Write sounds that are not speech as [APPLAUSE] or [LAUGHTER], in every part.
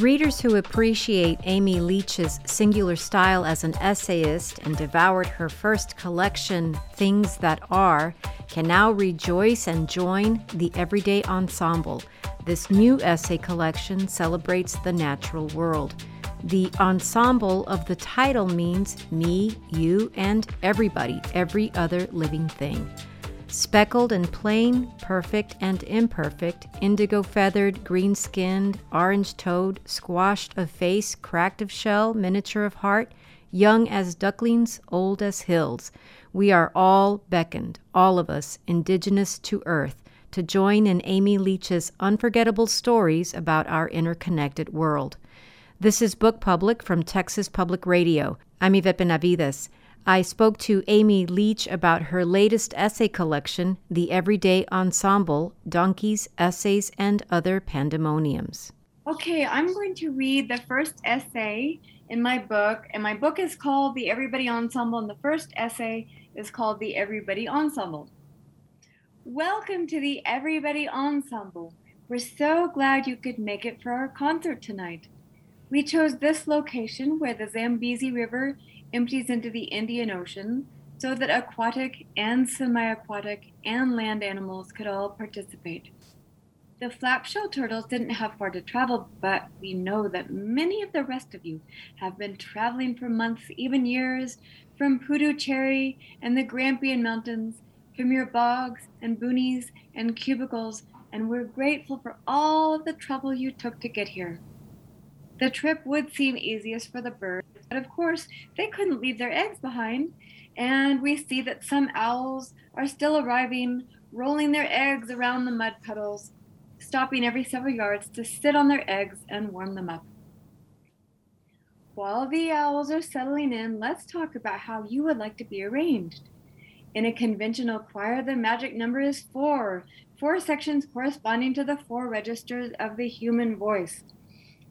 Readers who appreciate Amy Leach's singular style as an essayist and devoured her first collection, Things That Are, can now rejoice and join the Everybody Ensemble. This new essay collection celebrates the natural world. The ensemble of the title means me, you, and everybody, every other living thing. Speckled and plain, perfect and imperfect, indigo feathered, green skinned, orange toed, squashed of face, cracked of shell, miniature of heart, young as ducklings, old as hills. We are all beckoned, all of us, indigenous to earth, to join in Amy Leach's unforgettable stories about our interconnected world. This is Book Public from Texas Public Radio. I'm Yvette Benavides. I spoke to Amy Leach about her latest essay collection, The Everybody Ensemble Donkeys, Essays, and Other Pandemoniums. Okay, I'm going to read the first essay in my book, and my book is called The Everybody Ensemble, and the first essay is called The Everybody Ensemble. Welcome to the Everybody Ensemble. We're so glad you could make it for our concert tonight. We chose this location where the Zambezi River empties into the Indian Ocean so that aquatic and semi aquatic and land animals could all participate. The flapshell turtles didn't have far to travel, but we know that many of the rest of you have been traveling for months, even years, from Puducherry and the Grampian Mountains, from your bogs and boonies and cubicles, and we're grateful for all of the trouble you took to get here. The trip would seem easiest for the birds but of course, they couldn't leave their eggs behind. And we see that some owls are still arriving, rolling their eggs around the mud puddles, stopping every several yards to sit on their eggs and warm them up. While the owls are settling in, let's talk about how you would like to be arranged. In a conventional choir, the magic number is four, four sections corresponding to the four registers of the human voice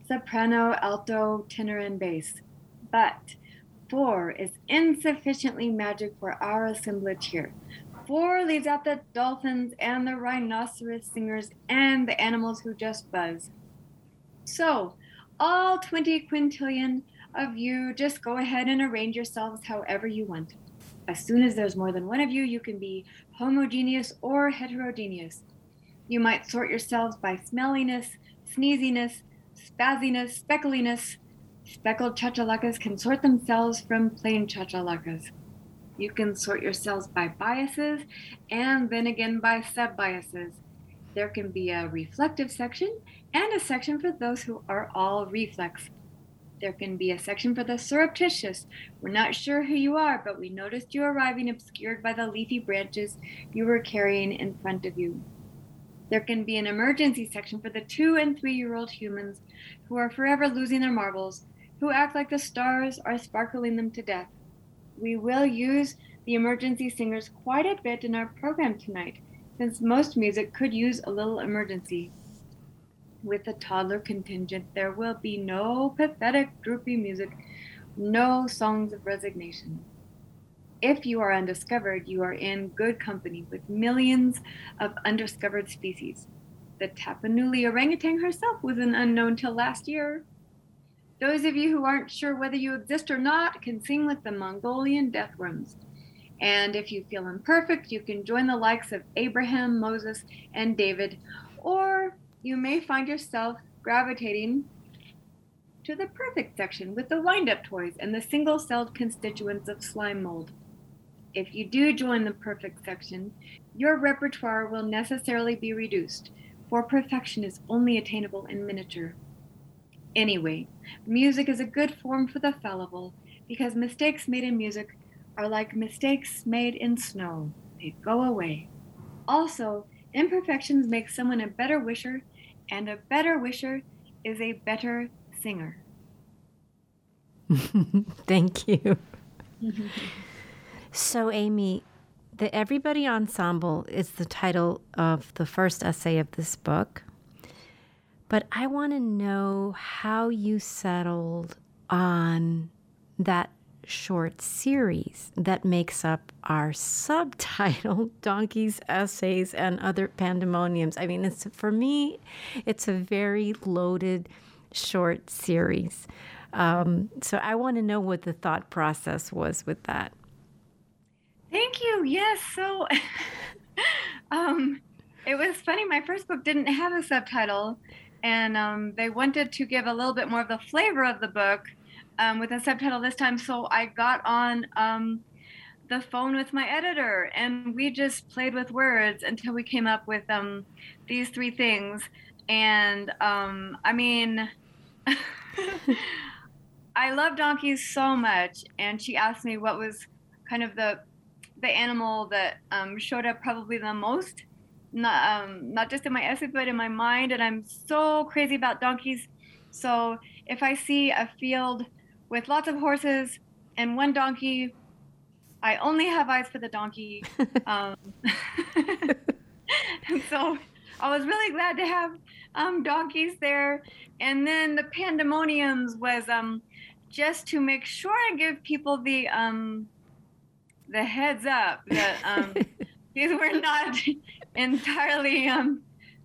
soprano, alto, tenor, and bass but four is insufficiently magic for our assemblage here. Four leaves out the dolphins and the rhinoceros singers and the animals who just buzz. So, all 20 quintillion of you just go ahead and arrange yourselves however you want. As soon as there's more than one of you, you can be homogeneous or heterogeneous. You might sort yourselves by smelliness, sneeziness, spazziness, speckliness, Speckled chachalacas can sort themselves from plain chachalacas. You can sort yourselves by biases and then again by sub biases. There can be a reflective section and a section for those who are all reflex. There can be a section for the surreptitious. We're not sure who you are, but we noticed you arriving obscured by the leafy branches you were carrying in front of you. There can be an emergency section for the two and three year old humans who are forever losing their marbles who act like the stars are sparkling them to death. We will use the emergency singers quite a bit in our program tonight, since most music could use a little emergency. With the toddler contingent, there will be no pathetic, droopy music, no songs of resignation. If you are undiscovered, you are in good company with millions of undiscovered species. The Tapanuli orangutan herself was an unknown till last year. Those of you who aren't sure whether you exist or not can sing with the Mongolian death worms. And if you feel imperfect, you can join the likes of Abraham, Moses, and David, or you may find yourself gravitating to the perfect section with the wind up toys and the single celled constituents of slime mold. If you do join the perfect section, your repertoire will necessarily be reduced, for perfection is only attainable in miniature. Anyway, music is a good form for the fallible because mistakes made in music are like mistakes made in snow. They go away. Also, imperfections make someone a better wisher, and a better wisher is a better singer. [LAUGHS] Thank you. [LAUGHS] so, Amy, the Everybody Ensemble is the title of the first essay of this book. But I want to know how you settled on that short series that makes up our subtitle [LAUGHS] donkeys essays and other pandemoniums i mean it's for me it's a very loaded short series. Um, so I want to know what the thought process was with that. Thank you. Yes. So [LAUGHS] um, it was funny. My first book didn't have a subtitle, and um, they wanted to give a little bit more of the flavor of the book um, with a subtitle this time. So I got on um, the phone with my editor, and we just played with words until we came up with um, these three things. And um, I mean, [LAUGHS] I love donkeys so much, and she asked me what was kind of the the animal that um, showed up probably the most, not um, not just in my essay but in my mind. And I'm so crazy about donkeys. So if I see a field with lots of horses and one donkey, I only have eyes for the donkey. [LAUGHS] um, and [LAUGHS] so I was really glad to have um, donkeys there. And then the pandemoniums was um, just to make sure I give people the um, the heads up that um, [LAUGHS] these were not entirely [LAUGHS] um,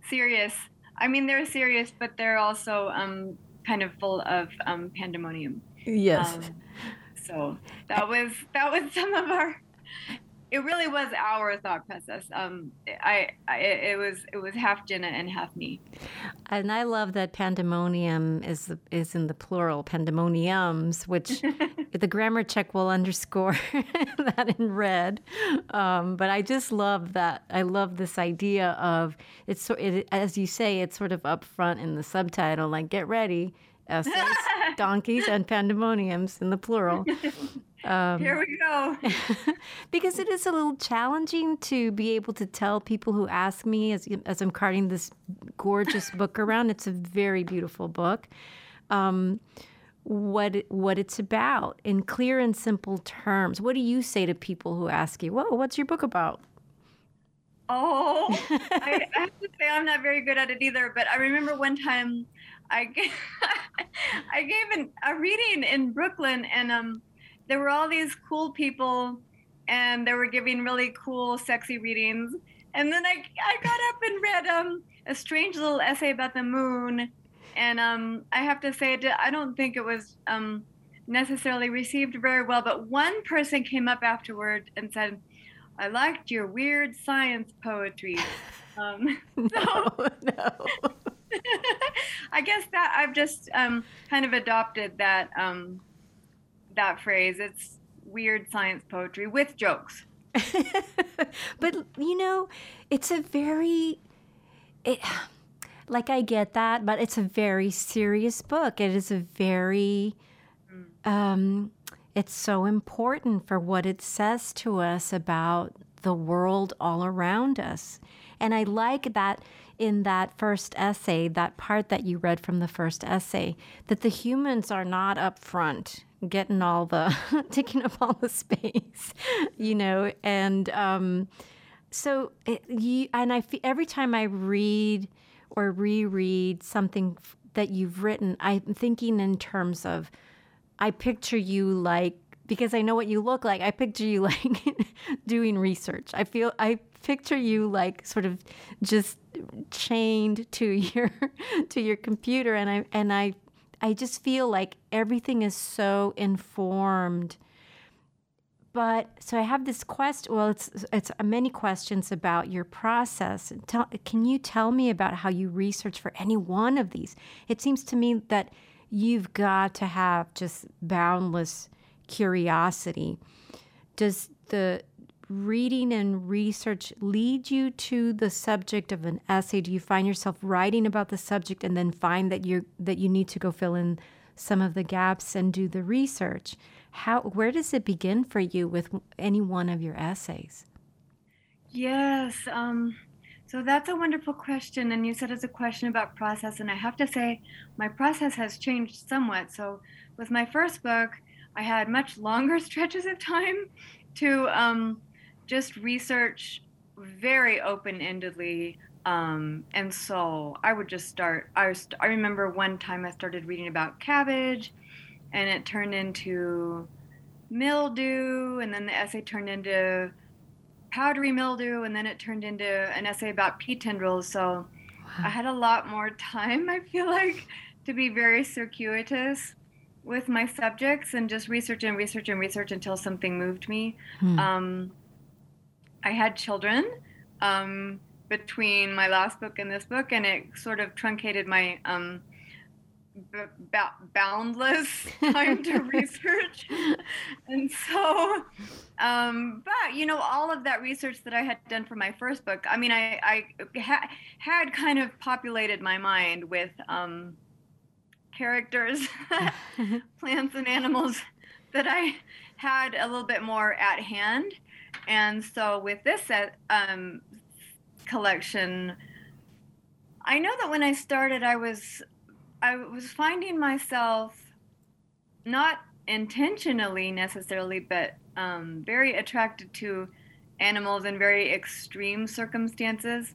serious. I mean, they're serious, but they're also um, kind of full of um, pandemonium. Yes. Um, so that was that was [LAUGHS] some of our it really was our thought process. Um, I, I, it was it was half Jenna and half me. And I love that pandemonium is is in the plural, pandemoniums, which [LAUGHS] the grammar check will underscore [LAUGHS] that in red. Um, but I just love that. I love this idea of it's so it, as you say, it's sort of up front in the subtitle, like get ready. Essays, [LAUGHS] donkeys, and pandemoniums in the plural. Um, [LAUGHS] Here we go. because it is a little challenging to be able to tell people who ask me as, as I'm carting this gorgeous book around. It's a very beautiful book. Um, what what it's about in clear and simple terms. What do you say to people who ask you, "Whoa, what's your book about?" Oh, [LAUGHS] I, I have to say I'm not very good at it either. But I remember one time I gave, [LAUGHS] I gave an, a reading in Brooklyn, and um, there were all these cool people and they were giving really cool, sexy readings. And then I, I got up and read um, a strange little essay about the moon. And um, I have to say, I don't think it was um, necessarily received very well. But one person came up afterward and said, I liked your weird science poetry. [LAUGHS] Um, no, so, no. [LAUGHS] I guess that I've just um, kind of adopted that um, that phrase. It's weird science poetry with jokes. [LAUGHS] but you know, it's a very it like I get that, but it's a very serious book. It is a very mm. um it's so important for what it says to us about the world all around us. And I like that in that first essay, that part that you read from the first essay, that the humans are not up front getting all the [LAUGHS] taking up all the space, you know, and um, so it, you, and I every time I read or reread something that you've written, I'm thinking in terms of I picture you like because I know what you look like. I picture you [LAUGHS] like doing research. I feel I picture you like sort of just chained to [LAUGHS] your to your computer and I and I I just feel like everything is so informed. But so I have this quest. Well, it's it's many questions about your process. Tell, can you tell me about how you research for any one of these? It seems to me that you've got to have just boundless curiosity. Does the reading and research lead you to the subject of an essay? Do you find yourself writing about the subject and then find that you that you need to go fill in some of the gaps and do the research? How where does it begin for you with any one of your essays? Yes, um, so that's a wonderful question, and you said it's a question about process, and I have to say my process has changed somewhat. So with my first book, I had much [LAUGHS] longer stretches of time to um, just research very open-endedly um, and so I would just start. I was, I remember one time I started reading about cabbage, and it turned into mildew, and then the essay turned into powdery mildew, and then it turned into an essay about pea tendrils. So wow. I had a lot more time. I feel like to be very circuitous with my subjects and just research and research and research until something moved me. Hmm. Um, I had children um, between my last book and this book, and it sort of truncated my um, b- boundless [LAUGHS] time to [LAUGHS] research. and so, um, but you know, all of that research that I had done for my first book, I mean, I, I ha- had kind of populated my mind with um, characters, [LAUGHS] plants, and animals that I had a little bit more at hand. And so with this set, um, collection, I know that when I started, I was I was finding myself not intentionally necessarily, but um, very attracted to animals in very extreme circumstances.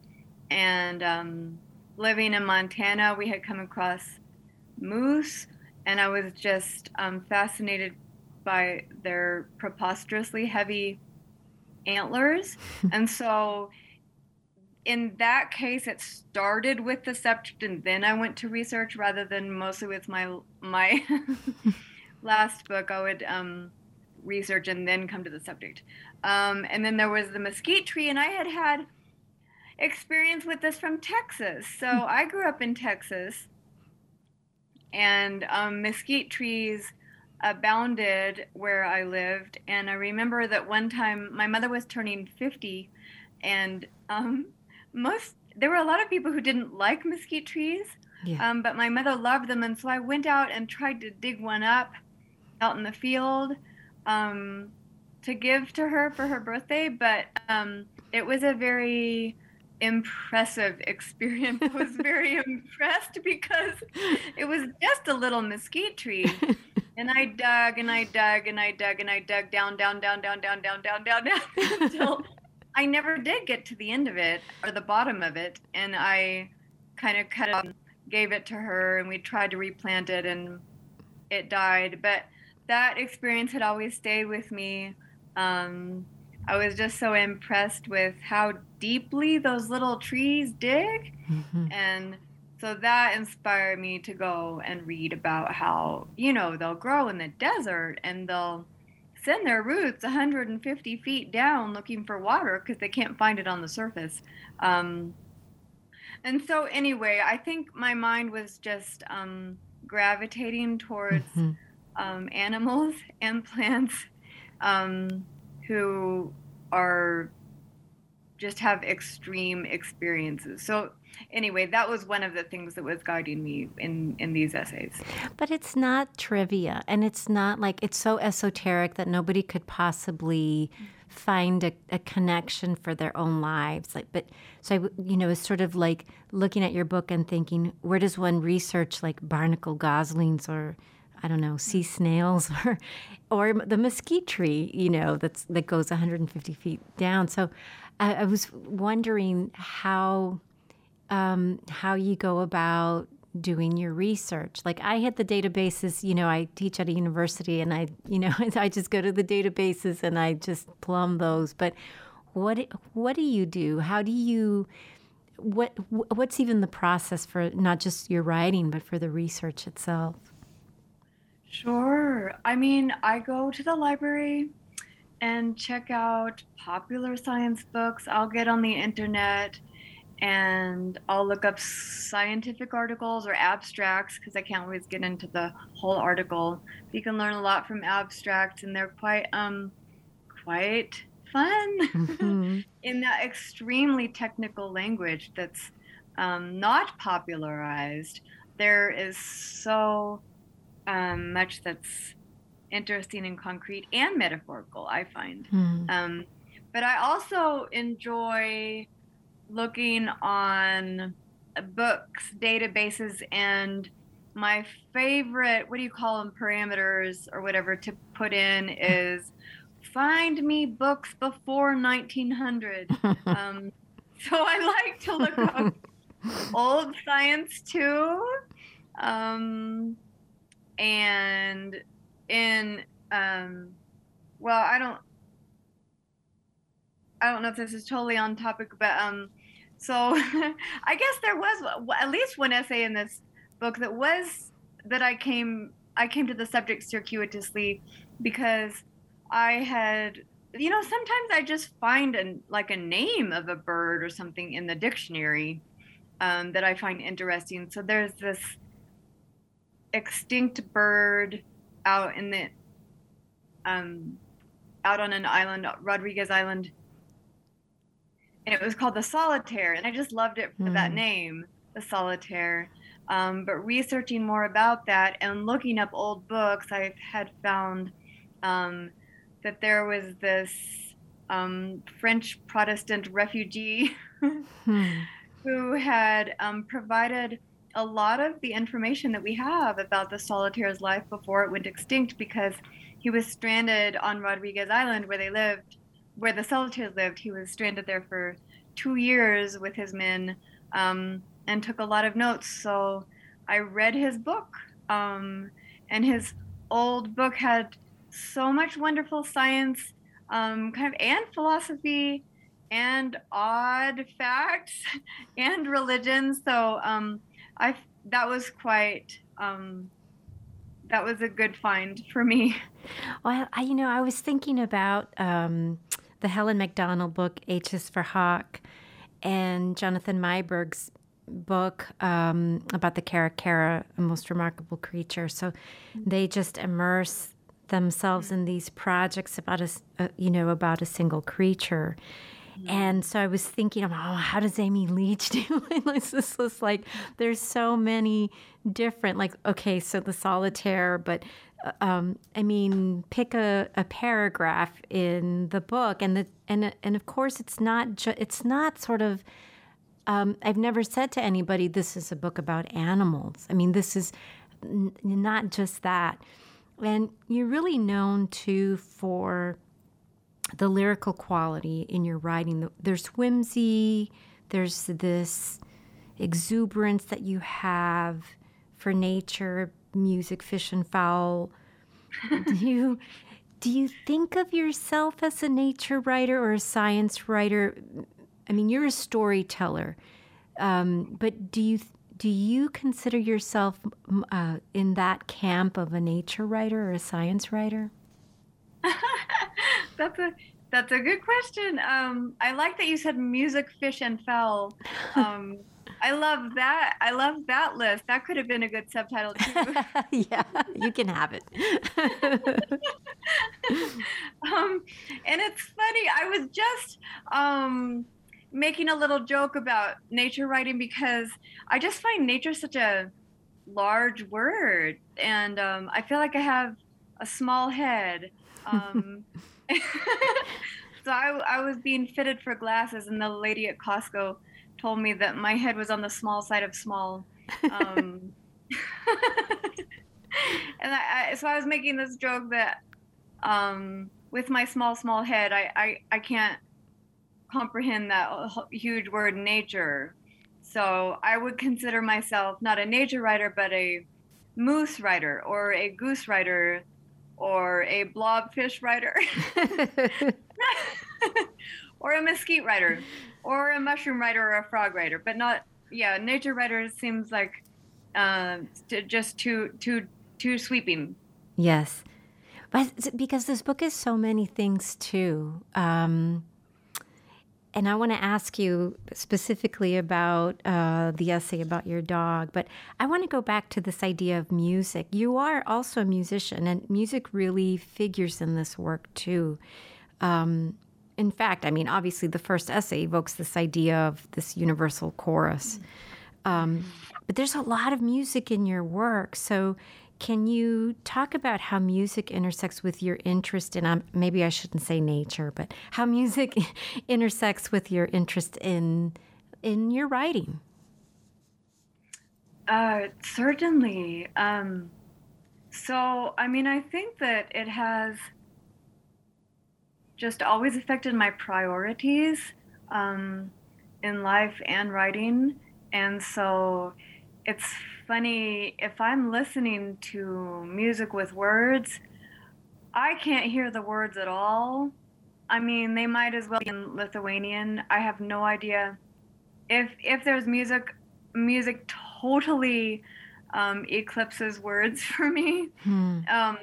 And um, living in Montana, we had come across moose, and I was just um, fascinated by their preposterously heavy antlers. [LAUGHS] and so in that case, it started with the subject, and then I went to research rather than mostly with my my [LAUGHS] last book. I would um, research and then come to the subject. Um, and then there was the mesquite tree, and I had had experience with this from Texas. So hmm. I grew up in Texas, and um, mesquite trees abounded where I lived. And I remember that one time my mother was turning 50, and um, most there were a lot of people who didn't like mesquite trees, yeah. um, but my mother loved them, and so I went out and tried to dig one up out in the field um, to give to her for her birthday. But um, it was a very impressive experience. I was very impressed because it was just a little mesquite tree. And I dug and I dug and I dug and I dug down, down, down, down, down, down, down, down, down until I never did get to the end of it or the bottom of it, and I kind of cut it, gave it to her, and we tried to replant it, and it died. But that experience had always stayed with me. Um, I was just so impressed with how deeply those little trees dig, mm-hmm. and so that inspired me to go and read about how you know they'll grow in the desert and they'll send their roots 150 feet down looking for water because they can't find it on the surface. Um, and so, anyway, I think my mind was just um, gravitating towards mm-hmm. um, animals [LAUGHS] and plants um, who are just have extreme experiences. So anyway, that was one of the things that was guiding me in in these essays. But it's not trivia, and it's not like it's so esoteric that nobody could possibly find a, a connection for their own lives. Like, but so I, you know, it's sort of like looking at your book and thinking, where does one research like barnacle goslings or I don't know, sea snails [LAUGHS] or or the mesquite tree, you know, that's that goes 150 feet down. So I, I was wondering how um, how you go about doing your research. Like I hit the databases, you know, I teach at a university and I, you know, [LAUGHS] I just go to the databases and I just plumb those. But what what do you do? How do you what what's even the process for not just your writing but for the research itself? Sure. I mean, I go to the library and check out popular science books. I'll get on the internet and I'll look up scientific articles or abstracts because I can't always get into the whole article. You can learn a lot from abstracts, and they're quite um quite fun mm-hmm. [LAUGHS] in that extremely technical language that's um, not popularized. There is so um, much that's interesting and concrete and metaphorical. I find, mm. um, but I also enjoy looking on books, databases, and my favorite, what do you call them, parameters or whatever to put in is find me books before 1900. [LAUGHS] um, so I like to look up [LAUGHS] old science too. Um, and in, um, well, I don't, I don't know if this is totally on topic, but um, so [LAUGHS] I guess there was at least one essay in this book that was that I came I came to the subject circuitously because I had you know sometimes I just find an like a name of a bird or something in the dictionary um, that I find interesting. So there's this extinct bird out in the um, out on an island, Rodrigues Island, and it was called the solitaire, and I just loved it for mm. that name, the solitaire. Um, but researching more about that and looking up old books, I had found um, that there was this um, French Protestant refugee [LAUGHS] hmm. who had um, provided a lot of the information that we have about the solitaire's life before it went extinct because he was stranded on Rodrigues Island where they lived, where the solitaires lived. He was stranded there for two years with his men um, and took a lot of notes. So I read his book, um, and his old book had so much wonderful science, um, kind of, and philosophy, and odd facts, [LAUGHS] and religion. So um, I that was quite um, that was a good find for me. Well, I, you know, I was thinking about um, the Helen Macdonald book, H is for Hawk, and Jonathan Meiberg's book um, about the Caracara, a most remarkable creature. So they just immerse themselves in these projects about a, uh, you know, about a single creature. And so I was thinking, oh, how does Amy Leach [LAUGHS] do it? this is like, there's so many different, like, okay, so the solitaire, but um, I mean, pick a, a paragraph in the book, and the and and of course, it's not ju- it's not sort of. Um, I've never said to anybody, "This is a book about animals." I mean, this is n- not just that, and you're really known too for the lyrical quality in your writing. There's whimsy, there's this exuberance that you have for nature, music, fish and fowl. [LAUGHS] do you do you think of yourself as a nature writer or a science writer? I mean, you're a storyteller, um, but do you do you consider yourself uh, in that camp of a nature writer or a science writer? [LAUGHS] that's a that's a good question. Um, I like that you said music, fish, and fowl. [LAUGHS] Um, I love that. I love that list. That could have been a good subtitle too. [LAUGHS] yeah, you can have it. [LAUGHS] um, and it's funny. I was just um, making a little joke about nature writing because I just find nature such a large word, and um, I feel like I have a small head. Um, [LAUGHS] so I, I was being fitted for glasses, and the lady at Costco told me that my head was on the small side of small. Um, [LAUGHS] [LAUGHS] and I, I, so I was making this joke that um, with my small, small head, I, I, I can't comprehend that huge word nature. So I would consider myself not a nature writer, but a moose writer or a goose writer or a blobfish writer [LAUGHS] or a mesquite writer or a mushroom writer or a frog writer but not yeah nature writer seems like uh, just too too too sweeping yes but because this book is so many things too um, and I want to ask you specifically about uh, the essay about your dog, but I want to go back to this idea of music. You are also a musician, and music really figures in this work too. Um, in fact, I mean, obviously, the first essay evokes this idea of this universal chorus. Um, but there's a lot of music in your work. So, can you talk about how music intersects with your interest in, um, maybe I shouldn't say nature, but how music [LAUGHS] intersects with your interest in, in your writing? Uh, certainly. Um, so, I mean, I think that it has just always affected my priorities um, in life and writing. And so it's funny if I'm listening to music with words, I can't hear the words at all. I mean, they might as well be in Lithuanian. I have no idea if if there's music music totally um, eclipses words [LAUGHS] for me. Hmm. Um,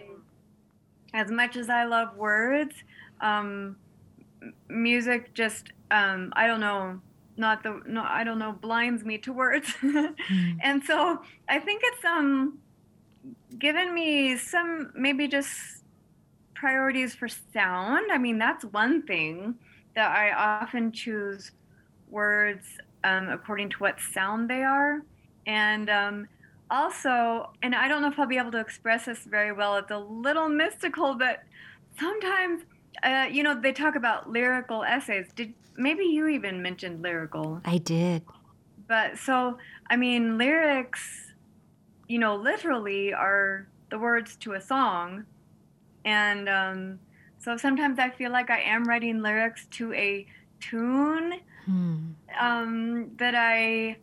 as much as I love words, um, music just um, I don't know not the no I don't know blinds me to words, [LAUGHS] mm. and so I think it's um given me some maybe just priorities for sound. I mean that's one thing that I often choose words um, according to what sound they are, and um, also, and I don't know if I'll be able to express this very well. It's a little mystical, but sometimes uh, you know, they talk about lyrical essays. Did maybe you even mentioned lyrical? I did. But so, I mean, lyrics, you know, literally are the words to a song, and um, so sometimes I feel like I am writing lyrics to a tune hmm. um, that I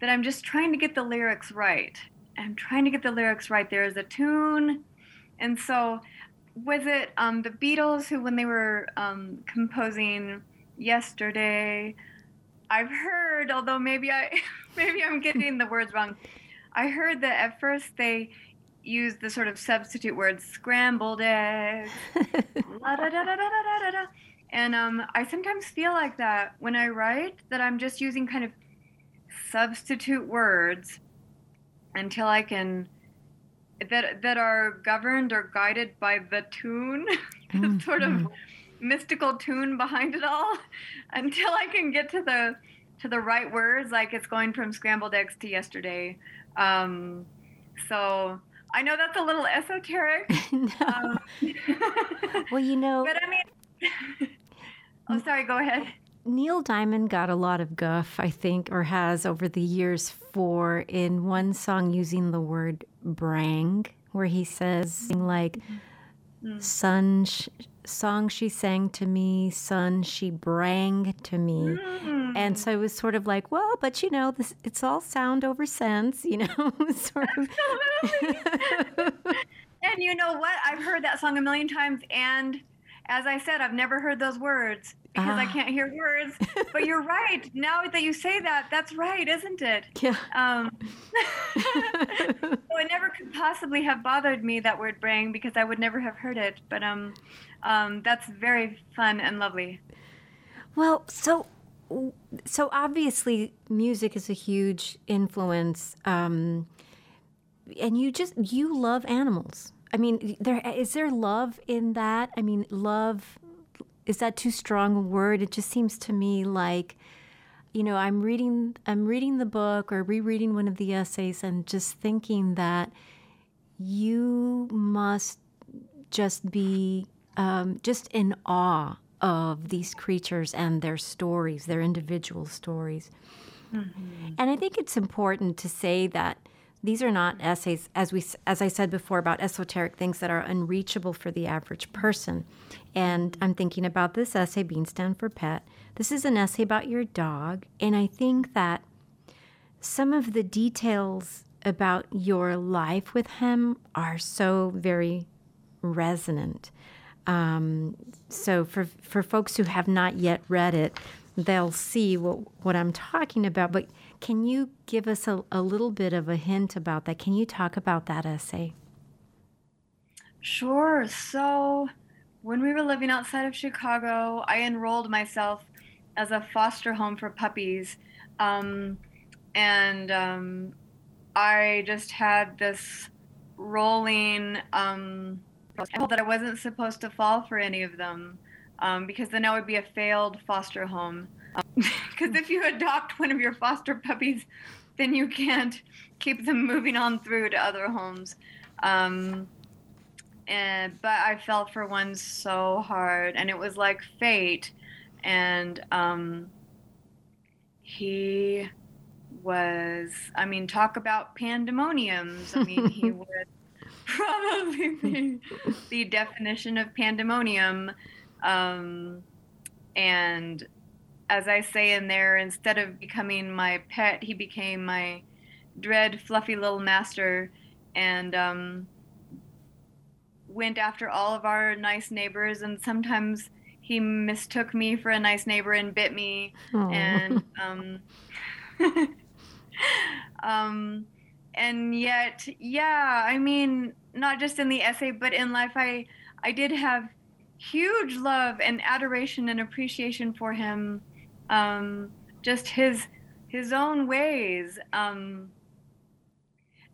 that I'm just trying to get the lyrics right. I'm trying to get the lyrics right. There is a tune, and so was it um, the Beatles who, when they were um, composing yesterday, I've heard, although maybe I [LAUGHS] maybe I'm getting the words wrong. I heard that at first they used the sort of substitute word scrambled eggs, and um, I sometimes feel like that when I write that I'm just using kind of substitute words until I can that that are governed or guided by the tune, [LAUGHS] mm-hmm. sort of mm-hmm. mystical tune behind it all, [LAUGHS] until I can get to the to the right words. Like it's going from scrambled eggs to yesterday. Um, so I know that's a little esoteric. [LAUGHS] no. um, well, you know. But I mean. oh, sorry. Go ahead. Neil Diamond got a lot of guff, I think, or has over the years for in one song using the word brang, where he says like, mm-hmm. "Son, sh- song she sang to me, son she brang to me," mm-hmm. and so it was sort of like, well, but you know, this it's all sound over sense, [LAUGHS] you know, sort of. [LAUGHS] and you know what? I've heard that song a million times, and as I said, I've never heard those words because I ah. can't hear words. [LAUGHS] But you're right. Now that you say that, that's right, isn't it? Yeah. Um, [LAUGHS] [LAUGHS] so it never could possibly have bothered me that word "brang" because I would never have heard it. But um, um, that's very fun and lovely. Well, so so obviously music is a huge influence, um, and you just you love animals. I mean, there is there love in that. I mean, love is that too strong a word? It just seems to me like, you know, I'm reading I'm reading the book or rereading one of the essays and just thinking that you must just be um, just in awe of these creatures and their stories, their individual stories. Mm-hmm. And I think it's important to say that these are not essays, as we as I said before, about esoteric things that are unreachable for the average person. And I'm thinking about this essay, Bean Stand for Pet. This is an essay about your dog, and I think that some of the details about your life with him are so very resonant. Um, so for for folks who have not yet read it, they'll see what what I'm talking about. But can you give us a, a little bit of a hint about that? Can you talk about that essay? Sure. So, when we were living outside of Chicago, I enrolled myself as a foster home for puppies. Um, and um, I just had this rolling um, that I wasn't supposed to fall for any of them um, because then I would be a failed foster home. [LAUGHS] Because if you adopt one of your foster puppies, then you can't keep them moving on through to other homes. Um, and but I fell for one so hard, and it was like fate. And um, he was, I mean, talk about pandemoniums. I mean, he [LAUGHS] would probably be the definition of pandemonium. Um, and as I say in there, instead of becoming my pet, he became my dread, fluffy little master, and um, went after all of our nice neighbors. And sometimes he mistook me for a nice neighbor and bit me. Aww. And [LAUGHS] um, [LAUGHS] um, and yet, yeah, I mean, not just in the essay, but in life, I I did have huge love and adoration and appreciation for him. Um, just his his own ways. Um,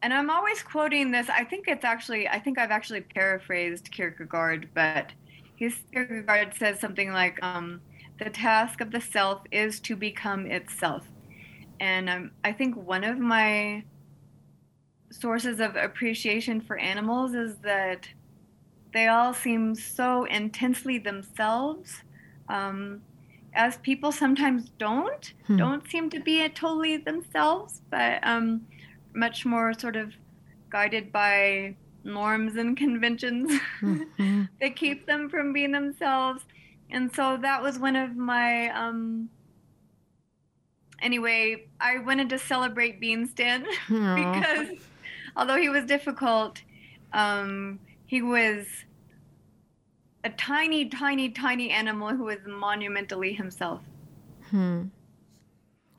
and I'm always quoting this. I think it's actually, I think I've actually paraphrased Kierkegaard, but his Kierkegaard says something like, um, "The task of the self is to become itself." And um, I think one of my sources of appreciation for animals is that they all seem so intensely themselves. Um, as people sometimes don't, hmm. don't seem to be totally themselves, but um, much more sort of guided by norms and conventions mm-hmm. [LAUGHS] that keep them from being themselves. And so that was one of my um anyway, I wanted to celebrate Beanstan [LAUGHS] because although he was difficult, um, he was a tiny, tiny, tiny animal who is monumentally himself. Hmm.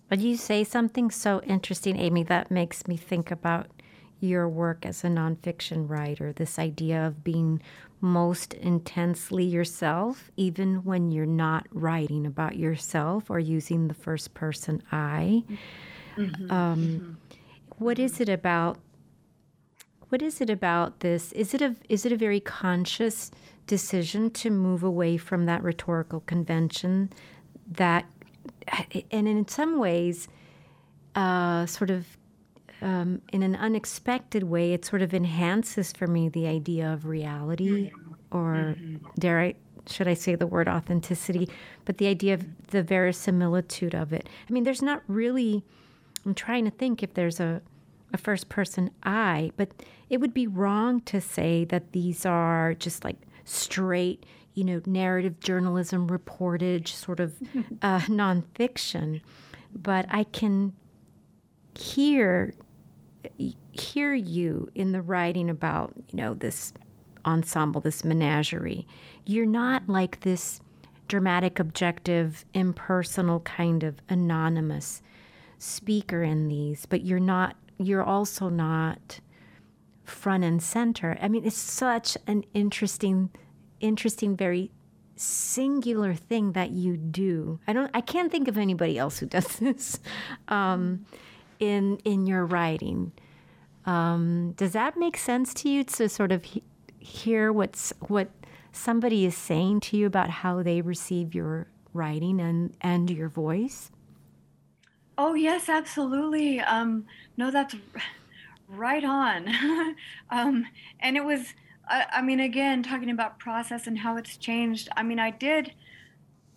But you say something so interesting, Amy, that makes me think about your work as a nonfiction writer this idea of being most intensely yourself, even when you're not writing about yourself or using the first person I. Mm-hmm. Um, mm-hmm. What is it about? What is it about this? Is it a is it a very conscious decision to move away from that rhetorical convention that and in some ways, uh, sort of um, in an unexpected way, it sort of enhances for me the idea of reality, or mm-hmm. dare I, should I say the word authenticity, but the idea of the verisimilitude of it. I mean, there's not really, I'm trying to think if there's a, a first person I, but it would be wrong to say that these are just like straight you know, narrative journalism, reportage, sort of [LAUGHS] uh, nonfiction. But I can hear hear you in the writing about you know this ensemble, this menagerie. You're not like this dramatic, objective, impersonal kind of anonymous speaker in these, but you're not. You're also not front and center. I mean, it's such an interesting interesting, very singular thing that you do. I don't. I can't think of anybody else who does [LAUGHS] this um, in in your writing. Um, does that make sense to you to sort of he- hear what's what somebody is saying to you about how they receive your writing and and your voice? Oh yes, absolutely. Um, no, that's right on. [LAUGHS] um, and it was I, I mean, again, talking about process and how it's changed. I mean, I did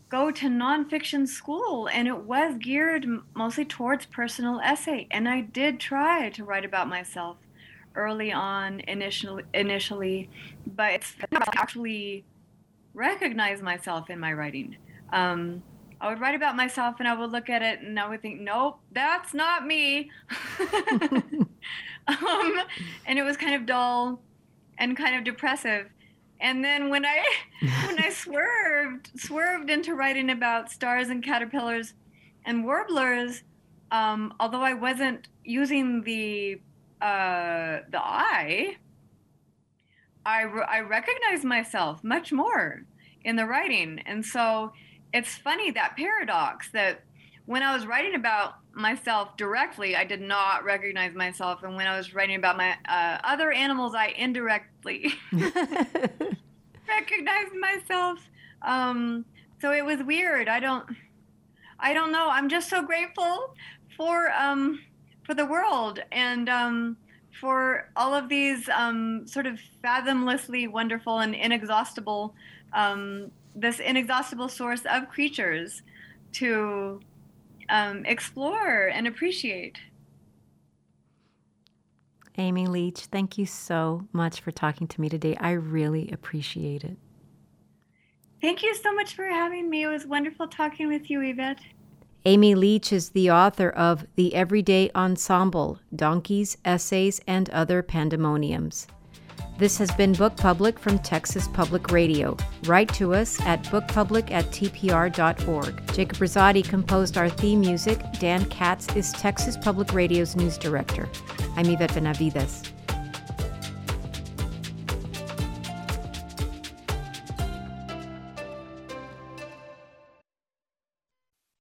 go to nonfiction school and it was geared mostly towards personal essay and i did try to write about myself early on initially initially but it's actually recognize myself in my writing um, i would write about myself and i would look at it and i would think nope that's not me [LAUGHS] [LAUGHS] [LAUGHS] um, and it was kind of dull and kind of depressive. And then when I [LAUGHS] when I swerved swerved into writing about stars and caterpillars and warblers, um, although I wasn't using the uh, the I, I I recognized myself much more in the writing, and so it's funny that paradox that when I was writing about myself directly, I did not recognize myself. And when I was writing about my uh, other animals, I indirectly [LAUGHS] recognized myself. Um, so it was weird. I don't, I don't know. I'm just so grateful for um, for the world and um, for all of these um, sort of fathomlessly wonderful and inexhaustible, um, this inexhaustible source of creatures to um, explore and appreciate. Amy Leach, thank you so much for talking to me today. I really appreciate it. Thank you so much for having me. It was wonderful talking with you, Yvette. Amy Leach is the author of The Everybody Ensemble Donkeys, Essays, and Other Pandemoniums. This has been Book Public from Texas Public Radio. Write to us at bookpublic at tpr.org. Jacob Rosati composed our theme music. Dan Katz is Texas Public Radio's news director. I'm Yvette Benavides.